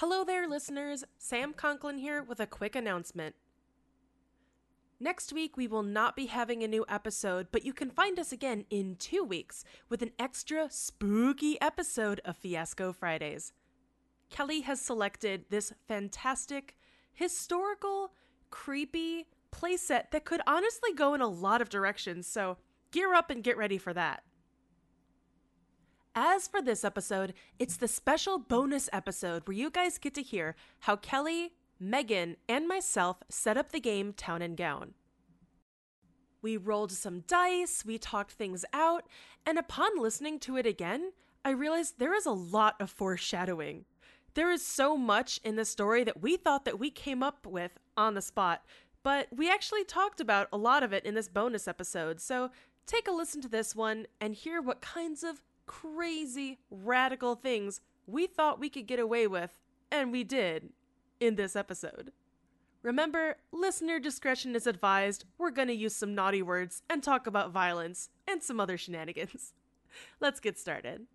Hello there, listeners. Sam Conklin here with a quick announcement. Next week, we will not be having a new episode, but you can find us again in two weeks with an extra spooky episode of Fiasco Fridays. Kelly has selected this fantastic, historical, creepy playset that could honestly go in a lot of directions, so gear up and get ready for that. As for this episode, it's the special bonus episode where you guys get to hear how Kelly, Megan, and myself set up the game Town and Gown. We rolled some dice, we talked things out, and upon listening to it again, I realized there is a lot of foreshadowing. There is so much in the story that we thought that we came up with on the spot, but we actually talked about a lot of it in this bonus episode. So take a listen to this one and hear what kinds of crazy, radical things we thought we could get away with, and we did, in this episode. Remember, listener discretion is advised. We're going to use some naughty words and talk about violence and some other shenanigans. Let's get started.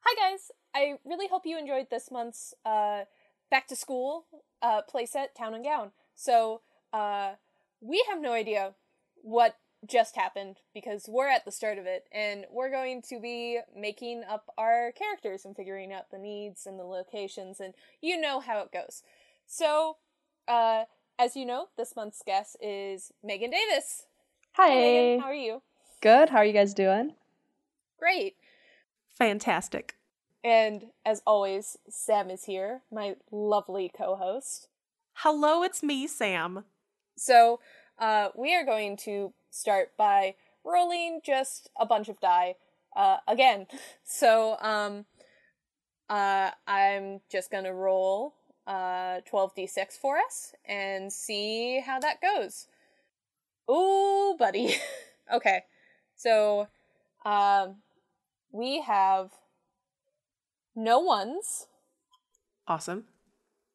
Hi, guys. I really hope you enjoyed this month's uh, back to school uh, playset, Town and Gown. So, uh, we have no idea what just happened because we're at the start of it and we're going to be making up our characters and figuring out the needs and the locations and you know how it goes. So, uh, as you know, this month's guest is Megan Davis. Hi. Hi, Megan. How are you? Good. How are you guys doing? Great. Fantastic. And as always, Sam is here, my lovely co host. Hello, it's me, Sam. So, uh, we are going to start by rolling just a bunch of die uh, again. So, um, uh, I'm just gonna roll uh, 12d6 for us and see how that goes. Ooh, buddy. okay, so um, we have no ones. Awesome.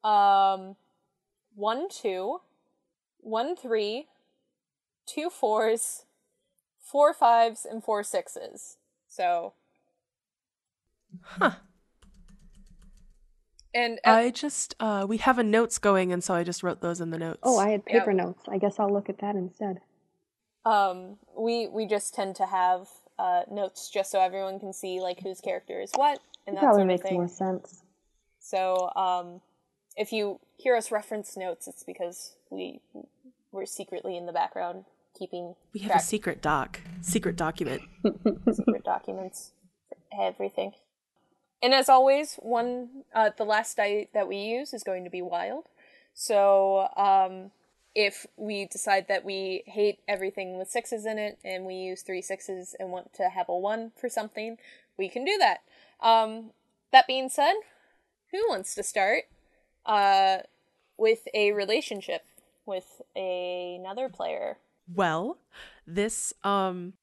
Um, one, two, one, three, two fours, four fives, and four sixes. So, Huh. and uh, I just, uh, we have a notes going, and so I just wrote those in the notes. Oh, I had paper Yeah. notes. I guess I'll look at that instead. um, we we just tend to have uh notes just so everyone can see like whose character is what and that Probably sort of makes thing. more sense. So, um, if you hear us reference notes, it's because we we're secretly in the background keeping we have track a secret doc, secret document. secret documents for everything. And as always, one uh, the last die that we use is going to be wild. So um, if we decide that we hate everything with sixes in it, and we use three sixes and want to have a one for something, we can do that. Um, that being said, who wants to start uh, with a relationship with another player? Well, this um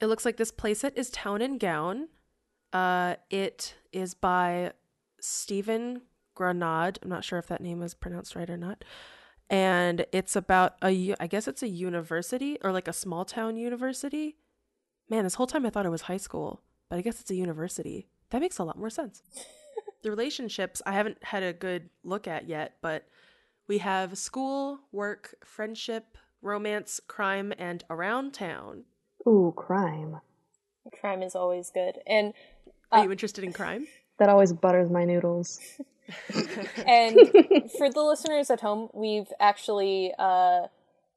it looks like this playset is Town and Gown. Uh it is by Stephen Granade. I'm not sure if that name is pronounced right or not. And it's about a I guess it's a university or like a small town university. Man, this whole time I thought it was high school, but I guess it's a university. That makes a lot more sense. the relationships I haven't had a good look at yet, but we have school, work, friendship, romance, crime, and around town. Ooh, crime. Crime is always good, and Are Uh, you interested in crime? That always butters my noodles. And for the listeners at home, we've actually uh,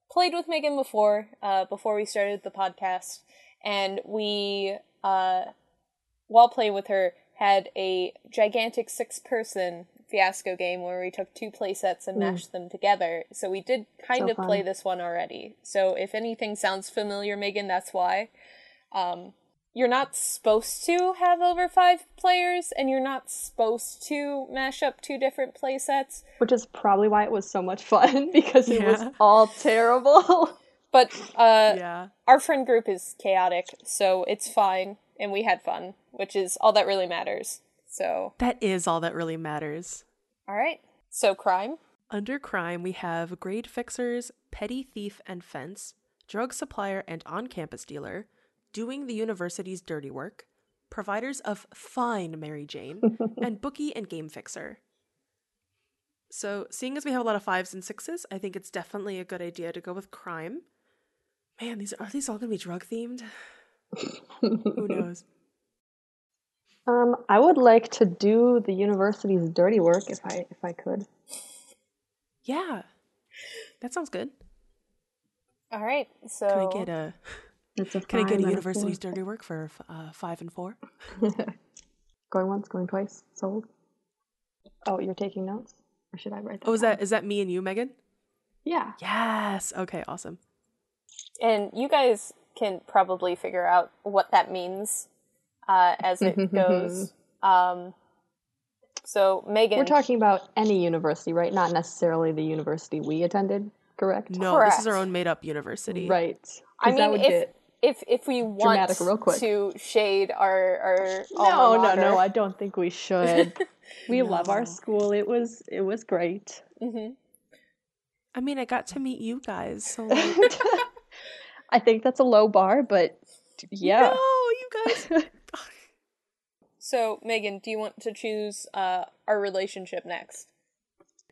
played with Megan before, uh, before we started the podcast, and we, uh, while playing with her, had a gigantic six-person fiasco game where we took two play sets and mashed them together. So we did kind So of play this one already. So if anything sounds familiar, Megan, that's why. Um, you're not supposed to have over five players, and you're not supposed to mash up two different play sets. Which is probably why it was so much fun, because it was all terrible. But uh, yeah. our friend group is chaotic, so it's fine, and we had fun, which is all that really matters. So, That is all that really matters. all right. So, crime. Under crime, we have grade fixers, petty thief and fence, drug supplier and on campus dealer, doing the university's dirty work, providers of fine Mary Jane, and bookie and game fixer. So, seeing as we have a lot of fives and sixes, I think it's definitely a good idea to go with crime. Man, these are these all gonna be drug themed? Who knows? Um, I would like to do the university's dirty work if I if I could. Yeah, that sounds good. All right. So Can I get a a Can I get a university's dirty work for uh, five and four? going once, going twice, sold. Oh, you're taking notes, or should I write that? Oh, is down? that is that me and you, Megan? Yeah. Yes. Okay. Awesome. and you guys can probably figure out what that means uh, as it goes. Um, so Megan, We're talking about any university, right? Not necessarily the university we attended, correct? No, this is our own made up university. right? I mean, if if if we want real quick. to shade our our No, alma no, mater, no. I don't think we should. we love our school. It was it was great. Mhm. I mean, I got to meet you guys, so like, I think that's a low bar, but yeah. no, you guys. So Megan, do you want to choose uh, our relationship next?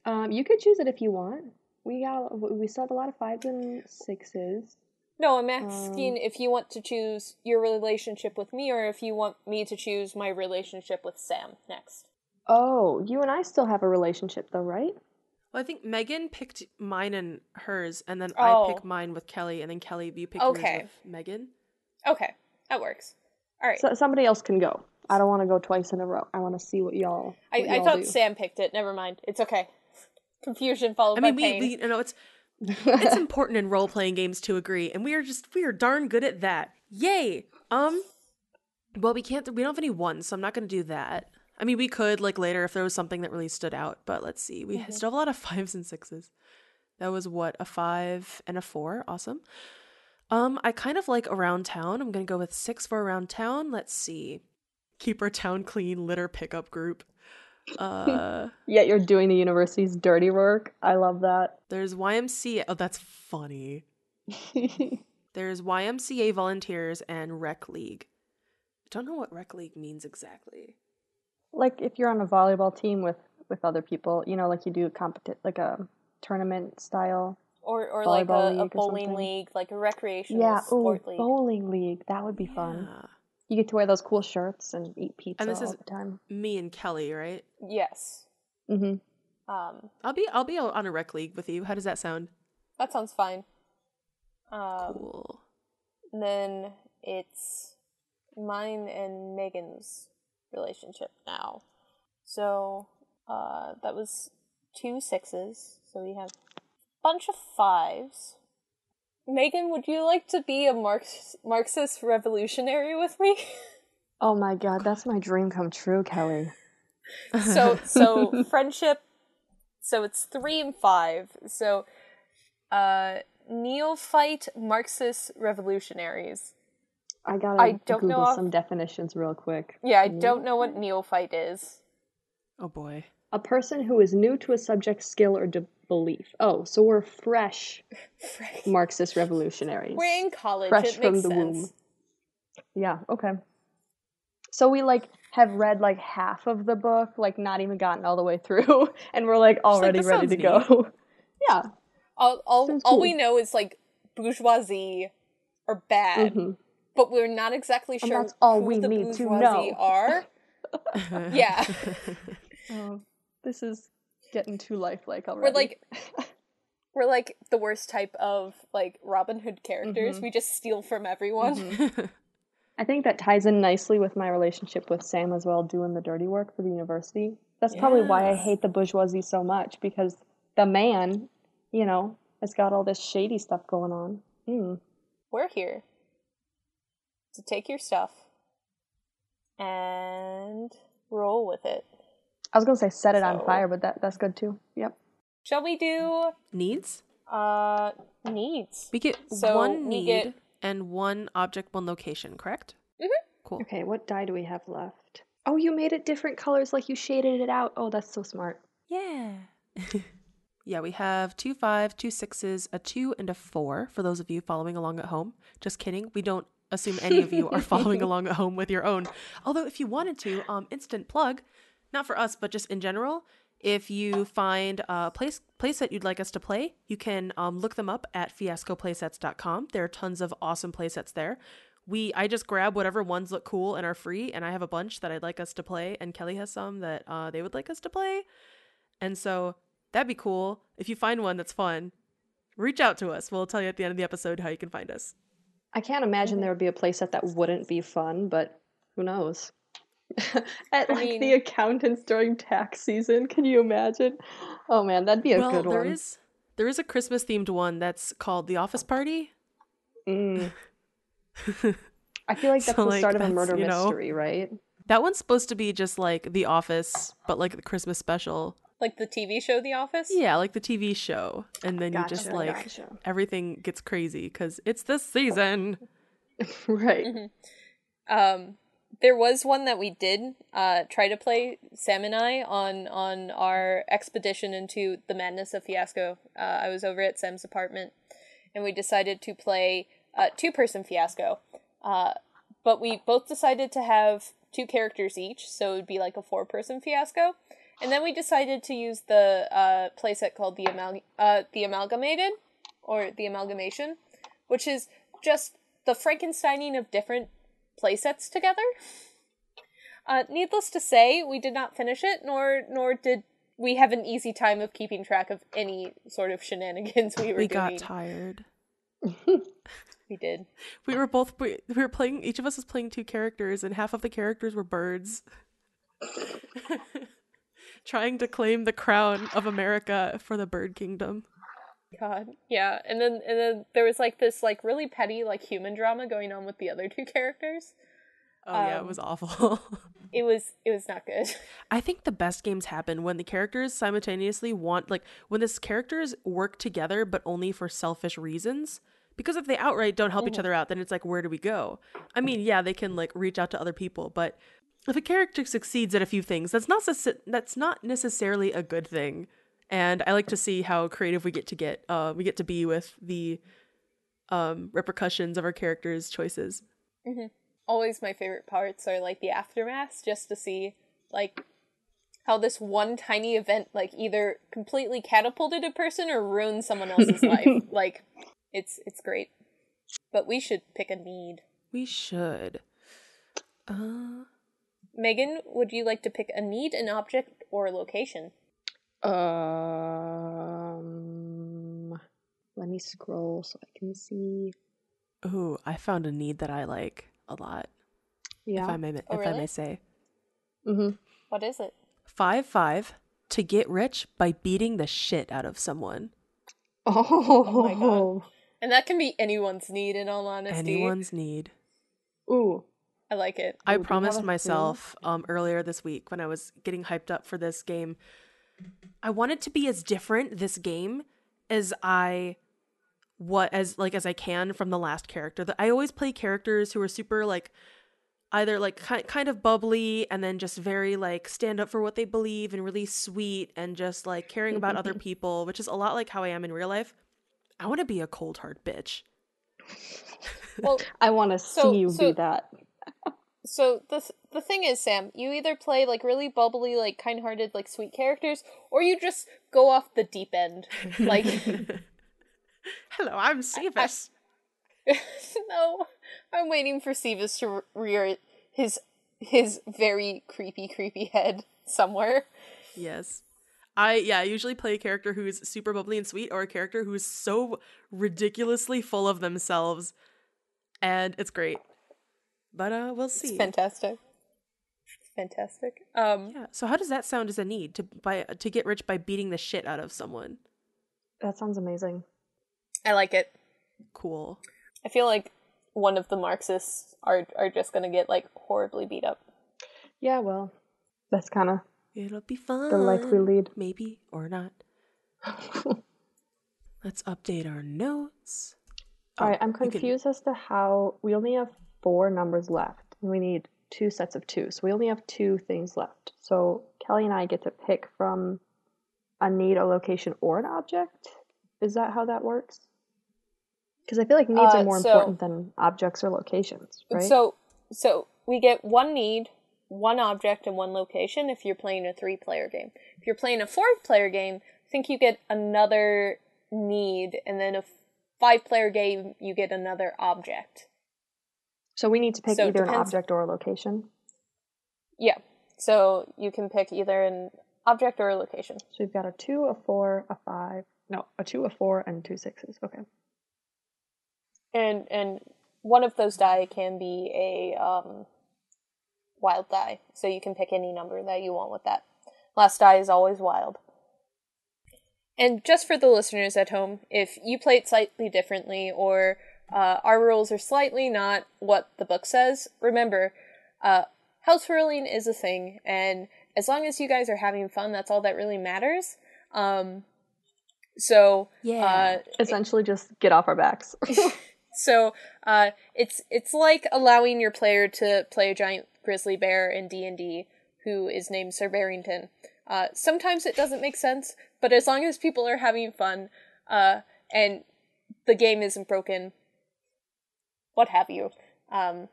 Um, you could choose it if you want. We got we still have a lot of fives and sixes. No, I'm Um, asking if you want to choose your relationship with me, or if you want me to choose my relationship with Sam next. Oh, you and I still have a relationship though, right? Well, I think Megan picked mine and hers, and then Oh. I pick mine with Kelly, and then Kelly, you pick Okay. yours with Megan. Okay, that works. All right. So somebody else can go. I don't want to go twice in a row. I want to see what y'all. I, what I y'all thought do. Sam picked it. Never mind. It's okay. Confusion followed I mean, by we, pain. we, you know, it's it's important in role playing games to agree, and we are just we are darn good at that. Yay! Um, well, we can't. We don't have any ones, so I'm not going to do that. I mean, we could like later if there was something that really stood out, but let's see. We still have a lot of fives and sixes. That was what a five and a four. Awesome. Um, I kind of like around town. I'm gonna go with six for around town. Let's see. Keep our town clean. Litter pickup group. Uh, Yet you're doing the university's dirty work. I love that. there's YMCA. Oh, that's funny. There's YMCA volunteers and Rec League. I don't know what Rec League means exactly. like if you're on a volleyball team with with other people, you know, like you do a competi- like a tournament style. or or like a, a league or bowling league, like a recreational Yeah, ooh, league. bowling league. That would be fun. Yeah. You get to wear those cool shirts and eat pizza and this all is- the time. Me and Kelly, right? Yes. hmm Um, I'll be I'll be on a Rec League with you. How does that sound? that sounds fine. Um, Cool. then it's mine and Megan's relationship now. So uh, that was two sixes. So we have a bunch of fives. Megan, would you like to be a Marx- Marxist revolutionary with me? Oh my god, that's my dream come true, Kelly. so so friendship so it's three and five so uh neophyte marxist revolutionaries I gotta I don't Google know off- some definitions real quick. yeah i don't know what neophyte is Oh boy. A person who is new to a subject, skill, or de- belief. Oh, so we're fresh Marxist revolutionaries. we're in college fresh it from makes the sense womb. Yeah, okay. So we like have read like half of the book, like not even gotten all the way through, and we're like already "This ready to sounds go. yeah. all, all, Sounds all cool. we know is like bourgeoisie are bad Mhm. but we're not exactly And sure that's all who we the need to bourgeoisie know. are yeah Oh, this is getting too lifelike already. we're like we're like the worst type of like robin hood characters Mhm. we just steal from everyone Mhm. I think that ties in nicely with my relationship with Sam as well, doing the dirty work for the university. That's probably why I hate the bourgeoisie so much because the man, you know, has got all this shady stuff going on. Mm. we're here to take your stuff and roll with it. I was gonna say set it on fire, but that that's good too. Yep. Shall we do Needs? uh needs? We get So one we need get- and one object, one location, correct? Mm-hmm. Cool. Okay, what die do we have left? Oh, you made it different colors, like you shaded it out. Oh, that's so smart. Yeah. yeah, we have two five, two sixes, a two, and a four for those of you following along at home. Just kidding. We don't assume any of you are following along at home with your own. Although, if you wanted to, um, instant plug, not for us, but just in general, if you find a place that you'd like us to play, you can um, look them up at fiascoplaysets.com. There are tons of awesome playsets there. We I just grab whatever ones look cool and are free, and I have a bunch that I'd like us to play, and Kelly has some that uh, they would like us to play, and so that'd be cool. If you find one that's fun, reach out to us. We'll tell you at the end of the episode how you can find us. I can't imagine there would be a playset that wouldn't be fun, but who knows? At I like mean- the accountants during tax season, can you imagine? Oh man, that'd be a well, good there one. is there is a Christmas themed one that's called The Office Party. Mm. I feel like that's So, the like, start of a murder you know- mystery, right? That one's supposed to be just like The Office, but like the Christmas special. Like the TV show The Office? Yeah, like the TV show, and then you just like gotcha. everything gets crazy because it's this season. right. Um, there was one that we did uh, try to play Sam and I on on our expedition into the madness of Fiasco. Uh, I was over at Sam's apartment, and we decided to play uh, two person Fiasco. Uh, but we both decided to have two characters each, so it would be like a four person Fiasco. And then we decided to use the uh, playset called the amal- uh, the amalgamated or the amalgamation, which is just the Frankensteining of different playsets together. Uh, needless to say, we did not finish it, nor nor did we have an easy time of keeping track of any sort of shenanigans we were We doing. got tired. we did. We were both we we were playing. Each of us was playing two characters, and half of the characters were birds. Trying to claim the crown of America for the bird kingdom. God, yeah, and then and then there was like this like really petty like human drama going on with the other two characters. Oh yeah, it Um, was awful. It was it was not good. I think the best games happen when the characters simultaneously want like when the characters work together but only for selfish reasons. Because if they outright don't help each other out, then it's like where do we go? I mean, yeah, they can like reach out to other people, but if a character succeeds at a few things, that's not that's not necessarily a good thing. And I like to see how creative we get to get uh we get to be with the um repercussions of our characters' choices. Always my favorite parts are like the aftermath, just to see like how this one tiny event like either completely catapulted a person or ruined someone else's life. Like it's it's great. But we should pick a need. We should. Uh Megan, would you like to pick a need, an object, or a location? Um, let me scroll so I can see. Ooh, I found a need that I like a lot. If I Yeah. may, if Oh, I may say, Mm-hmm. What is it? five five to get rich by beating the shit out of someone. Oh, my God. And that can be anyone's need in all honesty. Anyone's need. Ooh. I like it. I Ooh, do promised myself um, earlier this week when I was getting hyped up for this game, I wanted to be as different this game as I what as like as I can from the last character. That I always play characters who are super like either like ki- kind of bubbly and then just very like stand up for what they believe and really sweet and just like caring about other people, which is a lot like how I am in real life. I want to be a cold hard bitch. Well, I want to So- see you so- be that. So the th- the thing is, Sam, you either play like really bubbly, like kind-hearted, like sweet characters, or you just go off the deep end. Like, Hello, I'm Cephas. no, I'm waiting for Sivas to rear his his very creepy, creepy head somewhere. Yes. I yeah, I usually play a character who's super bubbly and sweet or a character who's so ridiculously full of themselves and it's great. But uh we'll It's see. fantastic. Fantastic. Um, yeah. So how does that sound as a need to buy to get rich by beating the shit out of someone? That sounds amazing. I like it. Cool. I feel like one of the Marxists are are just gonna get like horribly beat up. Yeah, well, that's kind of It'll be fun. the life we lead. Maybe or not. Let's update our notes. All right, Oh, I'm you can- confused as to how we only have four numbers left, and we need two sets of two. So we only have two things left. So Kelly and I get to pick from a need, a location, or an object. Is that how that works? Because I feel like needs Uh, are more so- important than objects or locations, right? So so we get one need, one object, and one location if you're playing a three player game. If you're playing a four player game, I think you get another need, and then a five player game you get another object. So we need to pick so it either an object or a location. Yeah. So you can pick either an object or a location. So we've got a two, a four, a five. No, a two, a four, and two sixes. Okay. And and one of those die can be a um, wild die, so you can pick any number that you want with that. Last die is always wild. And just for the listeners at home, if you play it slightly differently or uh, our rules are slightly not what the book says, remember, uh, house ruling is a thing, and as long as you guys are having fun, that's all that really matters. Um, so Yeah. uh, Essentially, just get off our backs. so uh, it's it's like allowing your player to play a giant grizzly bear in D and D who is named Sir Barrington. Uh, sometimes it doesn't make sense, but as long as people are having fun uh, and the game isn't broken, what have you. Um,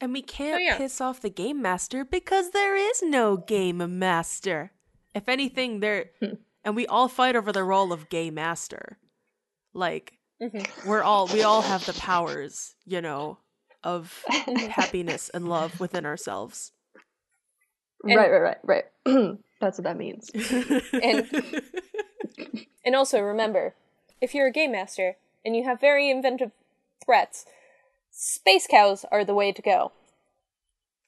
And we can't yeah. piss off the game master because there is no game master. If anything, there and we all fight over the role of game master. Like mhm. we're all we all have the powers, you know, of happiness and love within ourselves. And- right, right, right, right. That's what that means. And- And also remember, if you're a game master and you have very inventive threats, space cows are the way to go.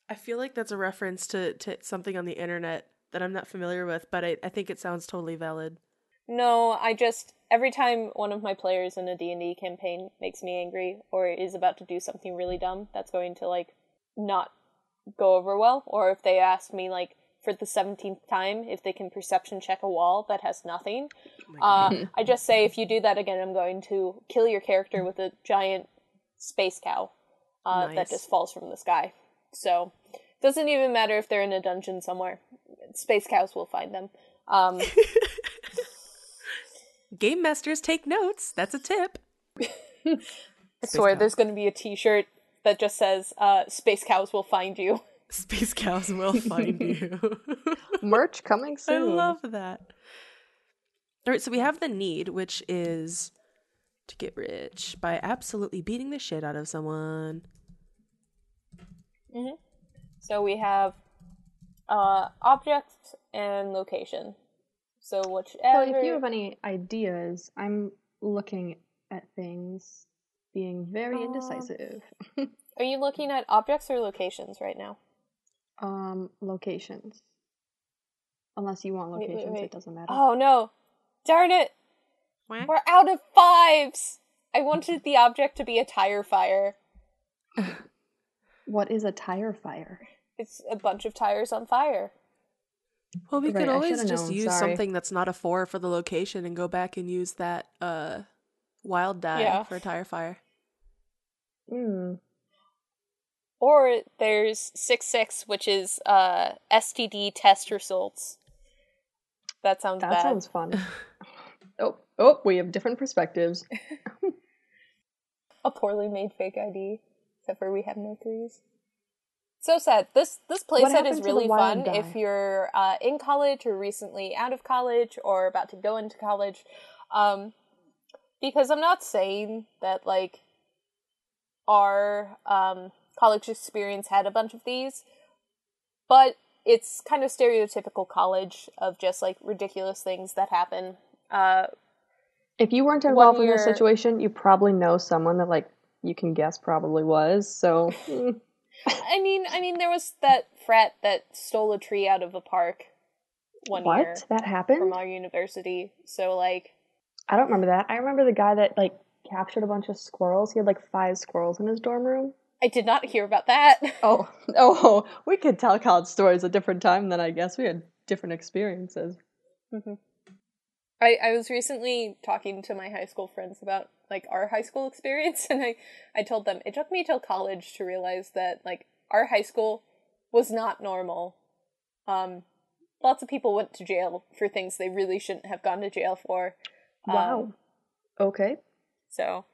I feel like that's a reference to, to something on the internet that I'm not familiar with, but I, I think it sounds totally valid. No, I just every time one of my players in a D&D campaign makes me angry or is about to do something really dumb that's going to like not go over well or if they ask me like for the 17th time if they can perception check a wall that has nothing, uh, I just say if you do that again I'm going to kill your character with a giant space cow uh, that just falls from the sky. So, doesn't even matter if they're in a dungeon somewhere. Space cows will find them. Um, Game masters take notes. That's a tip. I swear cow. there's going to be a t-shirt that just says uh, space cows will find you Space cows will find you. Merch coming soon. I love that. All right, so we have the need, which is to get rich by absolutely beating the shit out of someone. Mhm. so we have uh, object and location so whichever. So whichever if you have any ideas, I'm looking at things being very Um, indecisive. are you looking at objects or locations right now um, locations. Unless you want Wait, wait, locations, wait. it doesn't matter. oh no darn it Whack. we're out of fives i wanted the object to be a tire fire What is a tire fire? it's a bunch of tires on fire Well, we Right, could always just known, use sorry. something that's not a four for the location and go back and use that uh wild die Yeah. for a tire fire. Hmm. or there's 6-6 which is uh std test results that sounds bad. That bad sounds fun. oh, oh, we have different perspectives. a poorly made fake ID, except for we have no threes. So sad. This this playset is really fun die? if you're uh, in college or recently out of college or about to go into college. Um, because I'm not saying that like our um, college experience had a bunch of these, but it's kind of stereotypical college of just like ridiculous things that happen. Uh, If you weren't involved in this situation, you probably know someone that like you can guess probably was. So I mean, I mean, there was that frat that stole a tree out of a park one what year that happened? from our university. So, like, I don't remember that. I remember the guy that like captured a bunch of squirrels. He had like five squirrels in his dorm room. I did not hear about that. Oh, oh, we could tell college stories a different time. Then I guess we had different experiences. Mm-hmm. I, I was recently talking to my high school friends about like our high school experience, and I I told them it took me till college to realize that like our high school was not normal. Um, lots of people went to jail for things they really shouldn't have gone to jail for. Um, Wow. okay. So,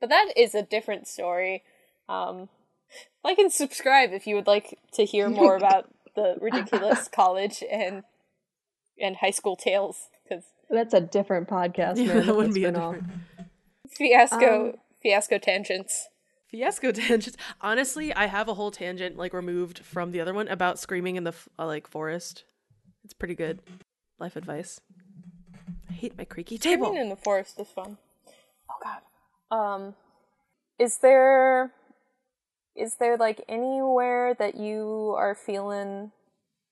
But that is a different story. Um, like and subscribe if you would like to hear more about the ridiculous college and and high school tales because That's a different podcast, man. Yeah, that wouldn't be a spin-off. different fiasco Um, fiasco tangents. fiasco tangents. Honestly, I have a whole tangent like removed from the other one about screaming in the uh, like forest. It's pretty good. Life advice. I hate my creaky table. Swimming in the forest is fun. Oh god. Um, is there is there like anywhere that you are feeling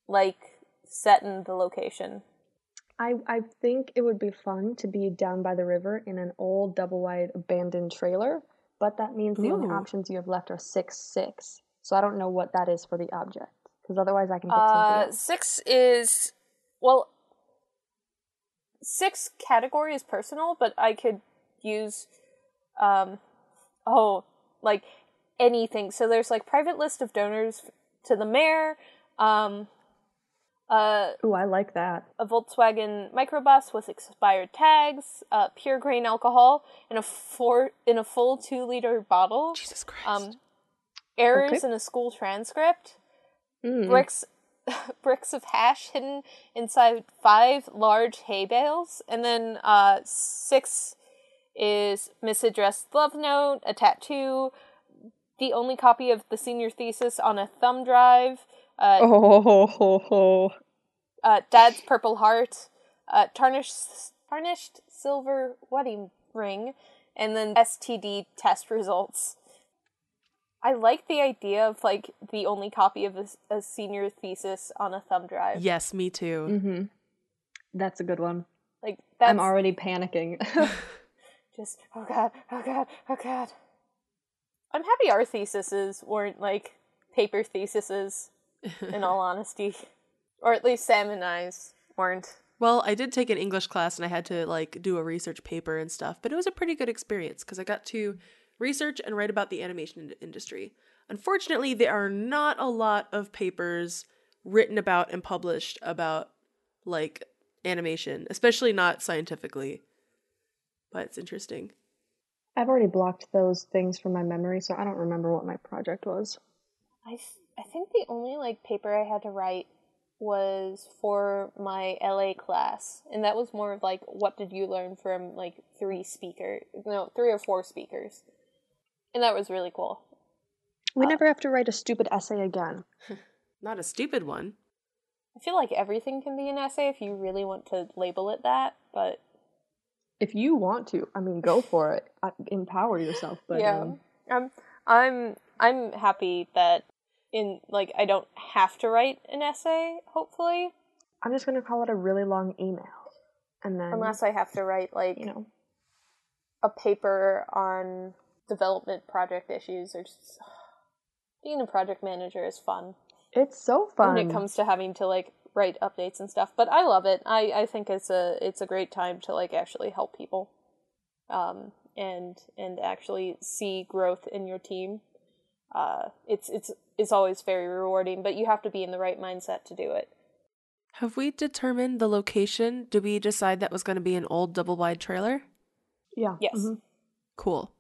like setting the location? I, I think it would be fun to be down by the river in an old double wide abandoned trailer, but that means the only options you have left are six six. So I don't know what that is for the object because otherwise I can pick something Uh, else. six is well, six category is personal, but I could use, um, oh, like anything. So there's like private list of donors to the mayor, um, uh, Ooh, I like that. a Volkswagen microbus with expired tags, uh, pure grain alcohol in a four in a full two liter bottle, Jesus Christ. um, errors Okay. in a school transcript, Mm. bricks bricks of hash hidden inside five large hay bales, and then uh, six is misaddressed love note, a tattoo, the only copy of the senior thesis on a thumb drive, uh, Oh, ho, ho, ho. uh, Dad's Purple Heart, uh, tarnished tarnished silver wedding ring, and then STD test results. I like the idea of like the only copy of a, a senior thesis on a thumb drive. yes, me too. Mm-hmm. That's a good one. Like that's I'm already panicking. just oh god, oh god, oh god. I'm happy our theses weren't like paper theses. In all honesty, or at least Sam and I's weren't. Well, I did take an English class and I had to like do a research paper and stuff, but it was a pretty good experience because I got to research and write about the animation industry. Unfortunately, there are not a lot of papers written about and published about like animation, especially not scientifically. But it's interesting. I've already blocked those things from my memory, so I don't remember what my project was. I, th- I think the only like paper I had to write was for my LA class, and that was more of like what did you learn from like three speaker, no, three or four speakers, and that was really cool. We Uh, never have to write a stupid essay again. Not a stupid one. I feel like everything can be an essay if you really want to label it that, but If you want to, I mean, go for it. Uh, Empower yourself. But yeah, um, I'm I'm I'm happy that in like I don't have to write an essay. Hopefully, I'm just gonna call it a really long email, and then unless I have to write like you know, a paper on development project issues or just being a project manager is fun it's so fun. when it comes to having to like write updates and stuff but i love it i i think it's a it's a great time to like actually help people um and and actually see growth in your team uh it's it's it's always very rewarding but you have to be in the right mindset to do it Have we determined the location? Did we decide that was going to be an old double wide trailer? yeah. Yes. mhm. Cool.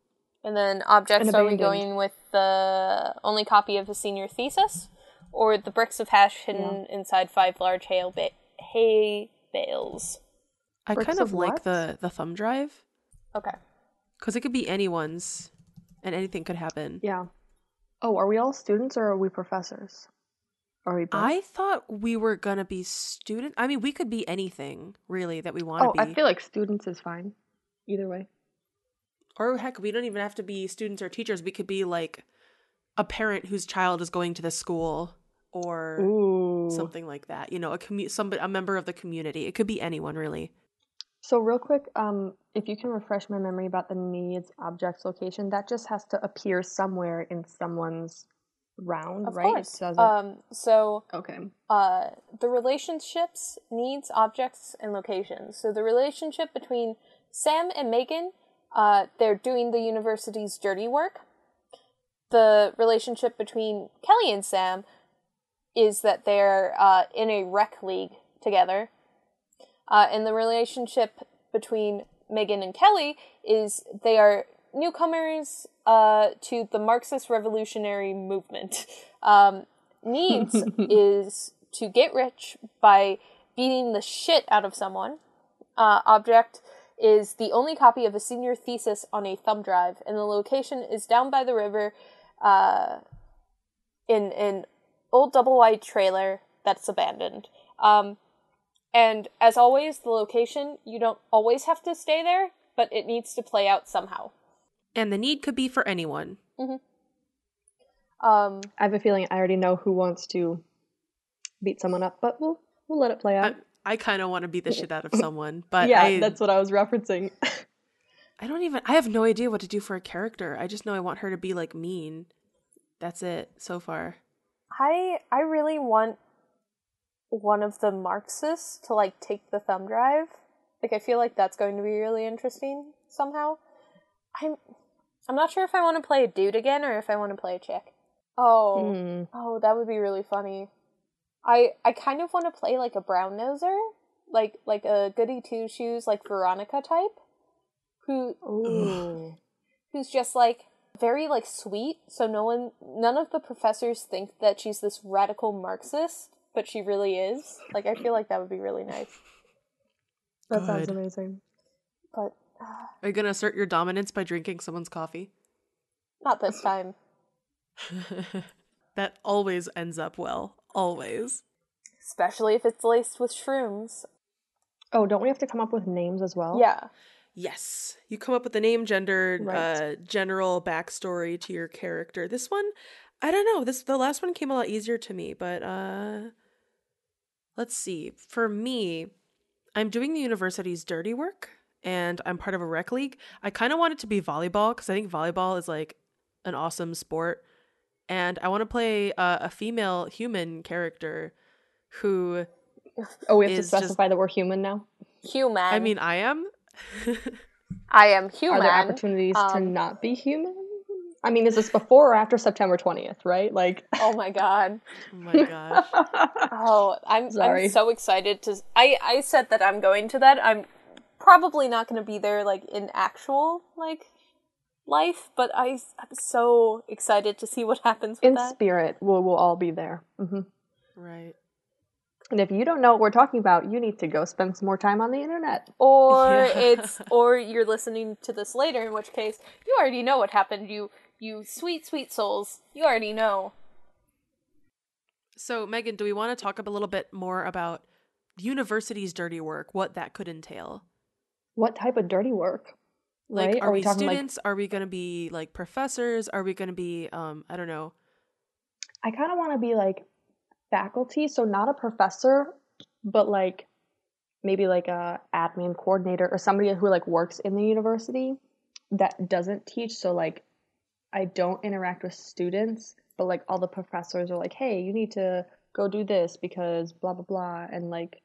And then objects, And are we going with the only copy of a senior thesis? Or the bricks of hash hidden inside five large hay, ba- hay bales? I Bricks kind of, of like the the thumb drive Okay. because it could be anyone's, and anything could happen. Yeah. Oh, are we all students or are we professors? Are we both? I thought we were gonna be student. I mean, we could be anything really that we want to oh, be. I feel like students is fine. Either way. or heck, we don't even have to be students or teachers. We could be like a parent whose child is going to the school, or Ooh. something like that. You know, a commu- somebody, a member of the community. It could be anyone really. So real quick, um, if you can refresh my memory about the needs objects location, that just has to appear somewhere in someone's round, Of right? Course. doesn't- Um, so okay. uh, the relationships, needs, objects, and locations. So the relationship between Sam and Megan, uh, they're doing the university's dirty work. The relationship between Kelly and Sam is that they're uh, in a rec league together. Uh, and the relationship between Megan and Kelly is they are newcomers uh, to the Marxist revolutionary movement. Um, needs is to get rich by beating the shit out of someone. Uh, object is the only copy of a senior thesis on a thumb drive, and the location is down by the river uh, in an old double wide trailer that's abandoned. Um, and as always, the location, you don't always have to stay there, but it needs to play out somehow. And the need could be for anyone. Um, I have a feeling I already know who wants to beat someone up, but we'll we'll let it play I, out. I kind of want to beat the shit out of someone, but yeah, I, that's what I was referencing. I don't even. I have no idea what to do for a character. I just know I want her to be like mean. That's it so far. I I really want one of the Marxists to like take the thumb drive. Like I feel like that's going to be really interesting somehow. I'm I'm not sure if I want to play a dude again or if I want to play a chick. Oh, Mm. oh, that would be really funny. I I kind of want to play like a brown noser, like like a goody two shoes, like Veronica type, who Ooh. who's just like very like sweet so no one none of the professors think that she's this radical marxist but she really is like i feel like that would be really nice That sounds amazing. but Are you gonna assert your dominance by drinking someone's coffee? not this time that always ends up well. Always. especially if it's laced with shrooms Oh, don't we have to come up with names as well? yeah Yes. You come up with a name, gender, Right. uh, general backstory to your character. This one, I don't know. This the last one came a lot easier to me, but uh let's see. For me, I'm doing the university's dirty work and I'm part of a rec league. I kind of want it to be volleyball because I think volleyball is like an awesome sport. And I want to play uh, a female human character who Oh, we have to Is just- specify that we're human now. human I mean I am. i am human Are there opportunities to um, not be human? I mean, is this before or after September 20th, right? Like, oh my god oh my gosh. oh i'm Sorry. i'm so excited to i i said that i'm going to that i'm probably not going to be there like in actual like life but i i'm so excited to see what happens with in that spirit, we'll, well all be there. hmm Right. And if you don't know what we're talking about, you need to go spend some more time on the internet. or Yeah. it's or you're listening to this later in which case you already know what happened you you sweet sweet souls you already know So, Megan, do we want to talk a little bit more about the university's dirty work, what that could entail? What type of dirty work? Like, right? are, we, talking students? are we going to be like professors? Are we going to be, um, I don't know. I kind of want to be like faculty, so not a professor, but like maybe like a admin coordinator or somebody who like works in the university that doesn't teach. So like I don't interact with students, but like all the professors are like, "Hey, you need to go do this because blah blah blah," and like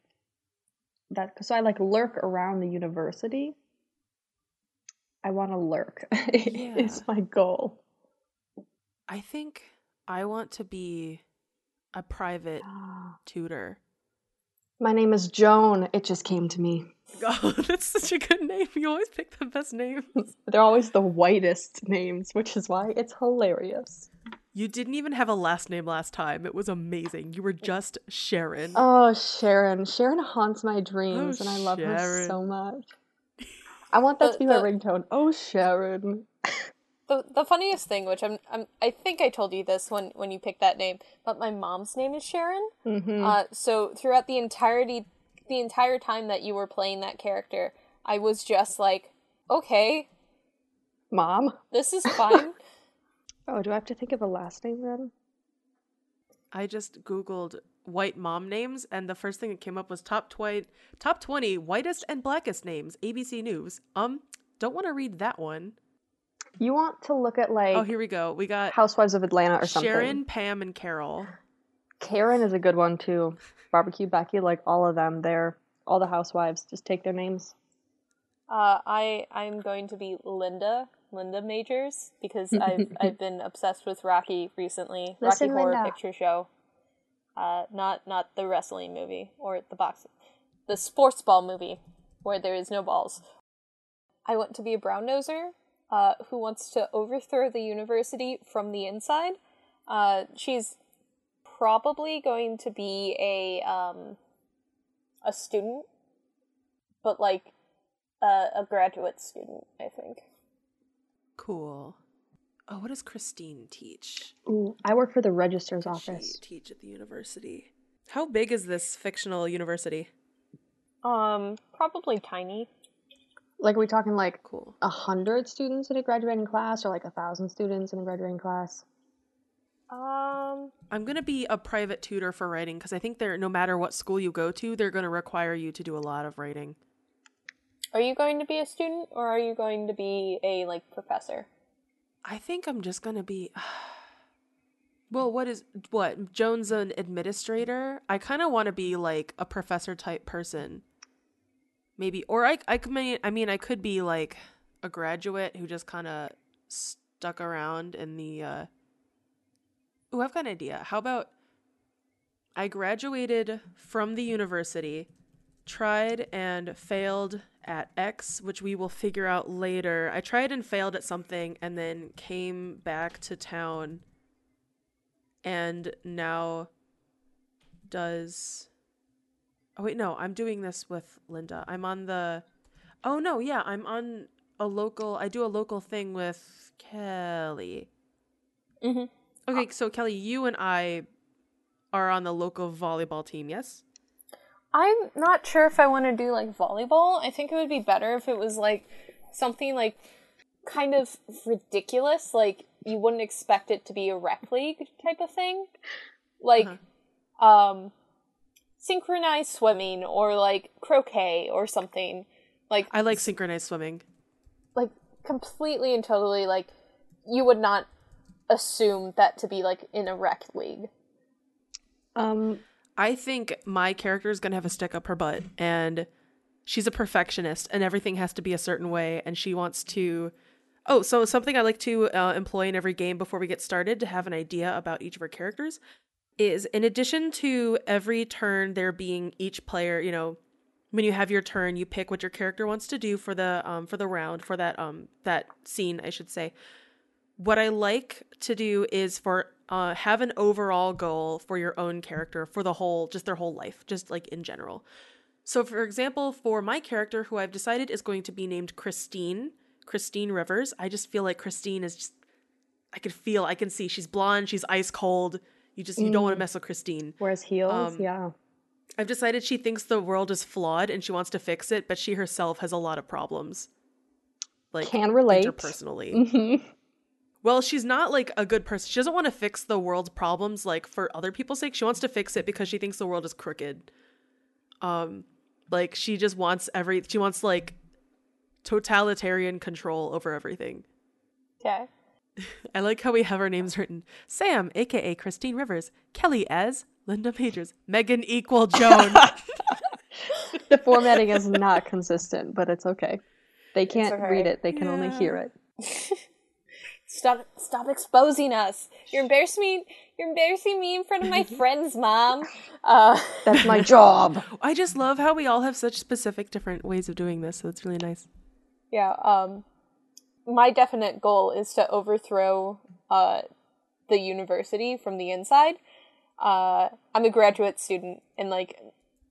that. So I like lurk around the university. I want to lurk. Yeah. is my goal. I think I want to be a private ah. tutor. My name is Joan. It just came to me. Oh, that's such a good name. You always pick the best names. They're always the whitest names, which is why it's hilarious. You didn't even have a last name last time. It was amazing. You were just Sharon. Oh, Sharon. Sharon haunts my dreams, Oh, and I love her so much. I want that to be my ringtone. Oh, Sharon. the the funniest thing which I'm, I'm i think i told you this when when you picked that name but my mom's name is sharon hmm uh so throughout the entirety the entire time that you were playing that character i was just like okay Mom. this is fine Oh, do I have to think of a last name then? I just googled white mom names, and the first thing that came up was top twi- top twenty whitest and blackest names. ABC News. Um, don't want to read that one. You want to look at like oh, here we go. We got Housewives of Atlanta or something. Sharon, Pam, and Carol. Karen is a good one too. Barbecue Becky, like all of them. They're all the housewives. Just take their names. uh i i'm going to be linda linda majors because i've i've been obsessed with rocky recently Listen, rocky horror Linda. picture show uh not not the wrestling movie or the box the sports ball movie where there is no balls i want to be a brown noser uh, who wants to overthrow the university from the inside. Uh, she's probably going to be a um, a student, but like a, a graduate student, I think. Cool. Oh, what does Christine teach? Ooh, I work for the registrar's What does she office. teach at the university. How big is this fictional university? Um, probably tiny. Like, are we talking like Cool. a hundred students in a graduating class, or like a thousand students in a graduating class? Um, I'm gonna be a private tutor for writing because I think they're no matter what school you go to, they're gonna require you to do a lot of writing. are you going to be a student or are you going to be a like professor? I think I'm just gonna be. Well, what is what? Joan's an administrator. I kind of want to be like a professor type person, maybe. Or I, I could mean, I mean, I could be like a graduate who just kind of stuck around in the. uh Oh, I've got an idea. How about I graduated from the university, tried and failed at X, which we will figure out later. I tried and failed at something and then came back to town and now does Oh wait, no, I'm doing this with Linda. I'm on the Oh no, yeah, I'm on a local I do a local thing with Kelly. Mm-hmm. Okay, so Kelly, you and I are on the local volleyball team, yes? I'm not sure if I want to do like volleyball. I think it would be better if it was like something like kind of ridiculous, like you wouldn't expect it to be a rec league type of thing. Like um synchronized swimming or like croquet or something. Like I like synchronized swimming. like completely and totally like you would not assume that to be like in a rec league. Um, I think my character is going to have a stick up her butt and she's a perfectionist and everything has to be a certain way and she wants to Oh, so something I like to uh, employ in every game before we get started to have an idea about each of our characters is in addition to every turn there being each player, you know, when you have your turn, you pick what your character wants to do for the um for the round, for that um that scene, I should say. What I like to do is for uh have an overall goal for your own character for the whole just their whole life, just like in general. So for example, for my character who I've decided is going to be named Christine, Christine Rivers, I just feel like Christine is just I can feel, I can see she's blonde, she's ice cold. You just you don't want to mess with Christine. wears heels. Um, yeah. I've decided she thinks the world is flawed and she wants to fix it, but she herself has a lot of problems. Like Can relate. interpersonally. Mhm. Well, she's not like a good person. She doesn't want to fix the world's problems like for other people's sake. She wants to fix it because she thinks the world is crooked. Um like she just wants every she wants like totalitarian control over everything. Okay. I like how we have our names written. Sam, aka Christine Rivers, Kelly as Linda Majors, Megan equal Joan. the formatting is not consistent, but it's okay. They can't okay. read it; they can only hear it. Stop stop exposing us. You're embarrassing me you're embarrassing me in front of my friends, mom. Uh That's my job. I just love how we all have such specific different ways of doing this, so it's really nice. yeah, um my definite goal is to overthrow uh the university from the inside. Uh I'm a graduate student and like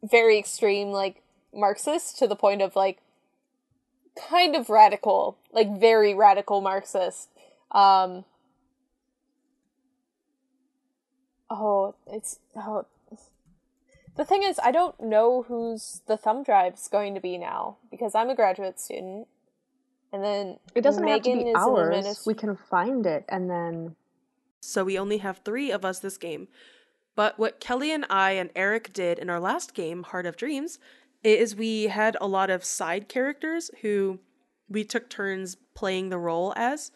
very extreme like Marxist to the point of like kind of radical, like very radical Marxist. Um Oh, it's oh the thing is I don't know who's the thumb drive's going to be now because I'm a graduate student. And then It doesn't have to be ours. adminis- We can find it and then So we only have three of us this game. But what Kelly and I and Eric did in our last game, Heart of Dreams, is we had a lot of side characters who we took turns playing the role as.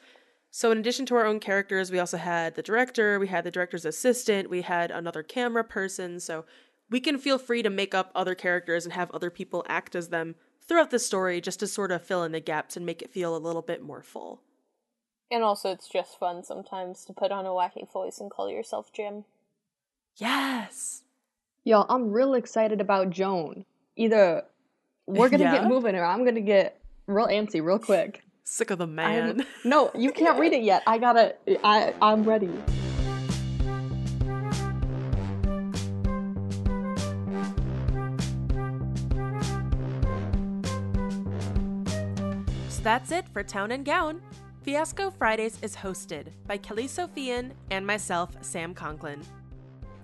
So in addition to our own characters, we also had the director, we had the director's assistant, we had another camera person. So we can feel free to make up other characters and have other people act as them throughout the story just to sort of fill in the gaps and make it feel a little bit more full. And also it's just fun sometimes to put on a wacky voice and call yourself Jim. Yes. Y'all, I'm real excited about Joan. Either we're gonna Yeah? get moving or I'm gonna get real antsy real quick. Sick of the man. I'm- no, you can't read it yet. I gotta. I I'm ready. That's it for Town and Gown. Fiasco Fridays is hosted by Kelly Sophian and myself, Sam Conklin.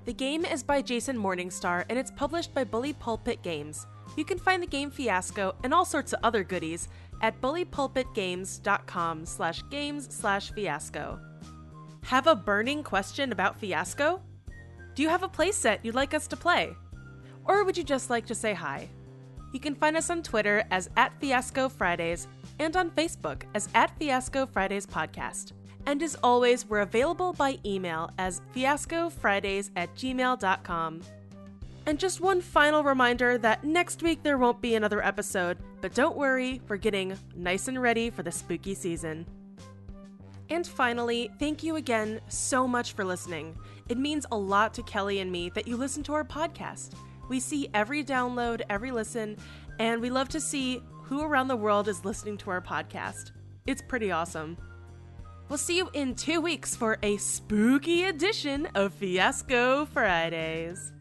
The game is by Jason Morningstar and it's published by Bully Pulpit Games. You can find the game Fiasco and all sorts of other goodies at bullypulpitgames.com slash games slash fiasco. Have a burning question about Fiasco? Do you have a playset you'd like us to play? Or would you just like to say hi? You can find us on Twitter as at Fiasco Fridays and on Facebook as at Fiasco Fridays Podcast. And as always, we're available by email as fiascofridays at gmail.com. And just one final reminder that next week there won't be another episode, but don't worry, we're getting nice and ready for the spooky season. And finally, thank you again so much for listening. It means a lot to Kelly and me that you listen to our podcast. We see every download, every listen, and we love to see who around the world is listening to our podcast. It's pretty awesome. We'll see you in two weeks for a spooky edition of Fiasco Fridays.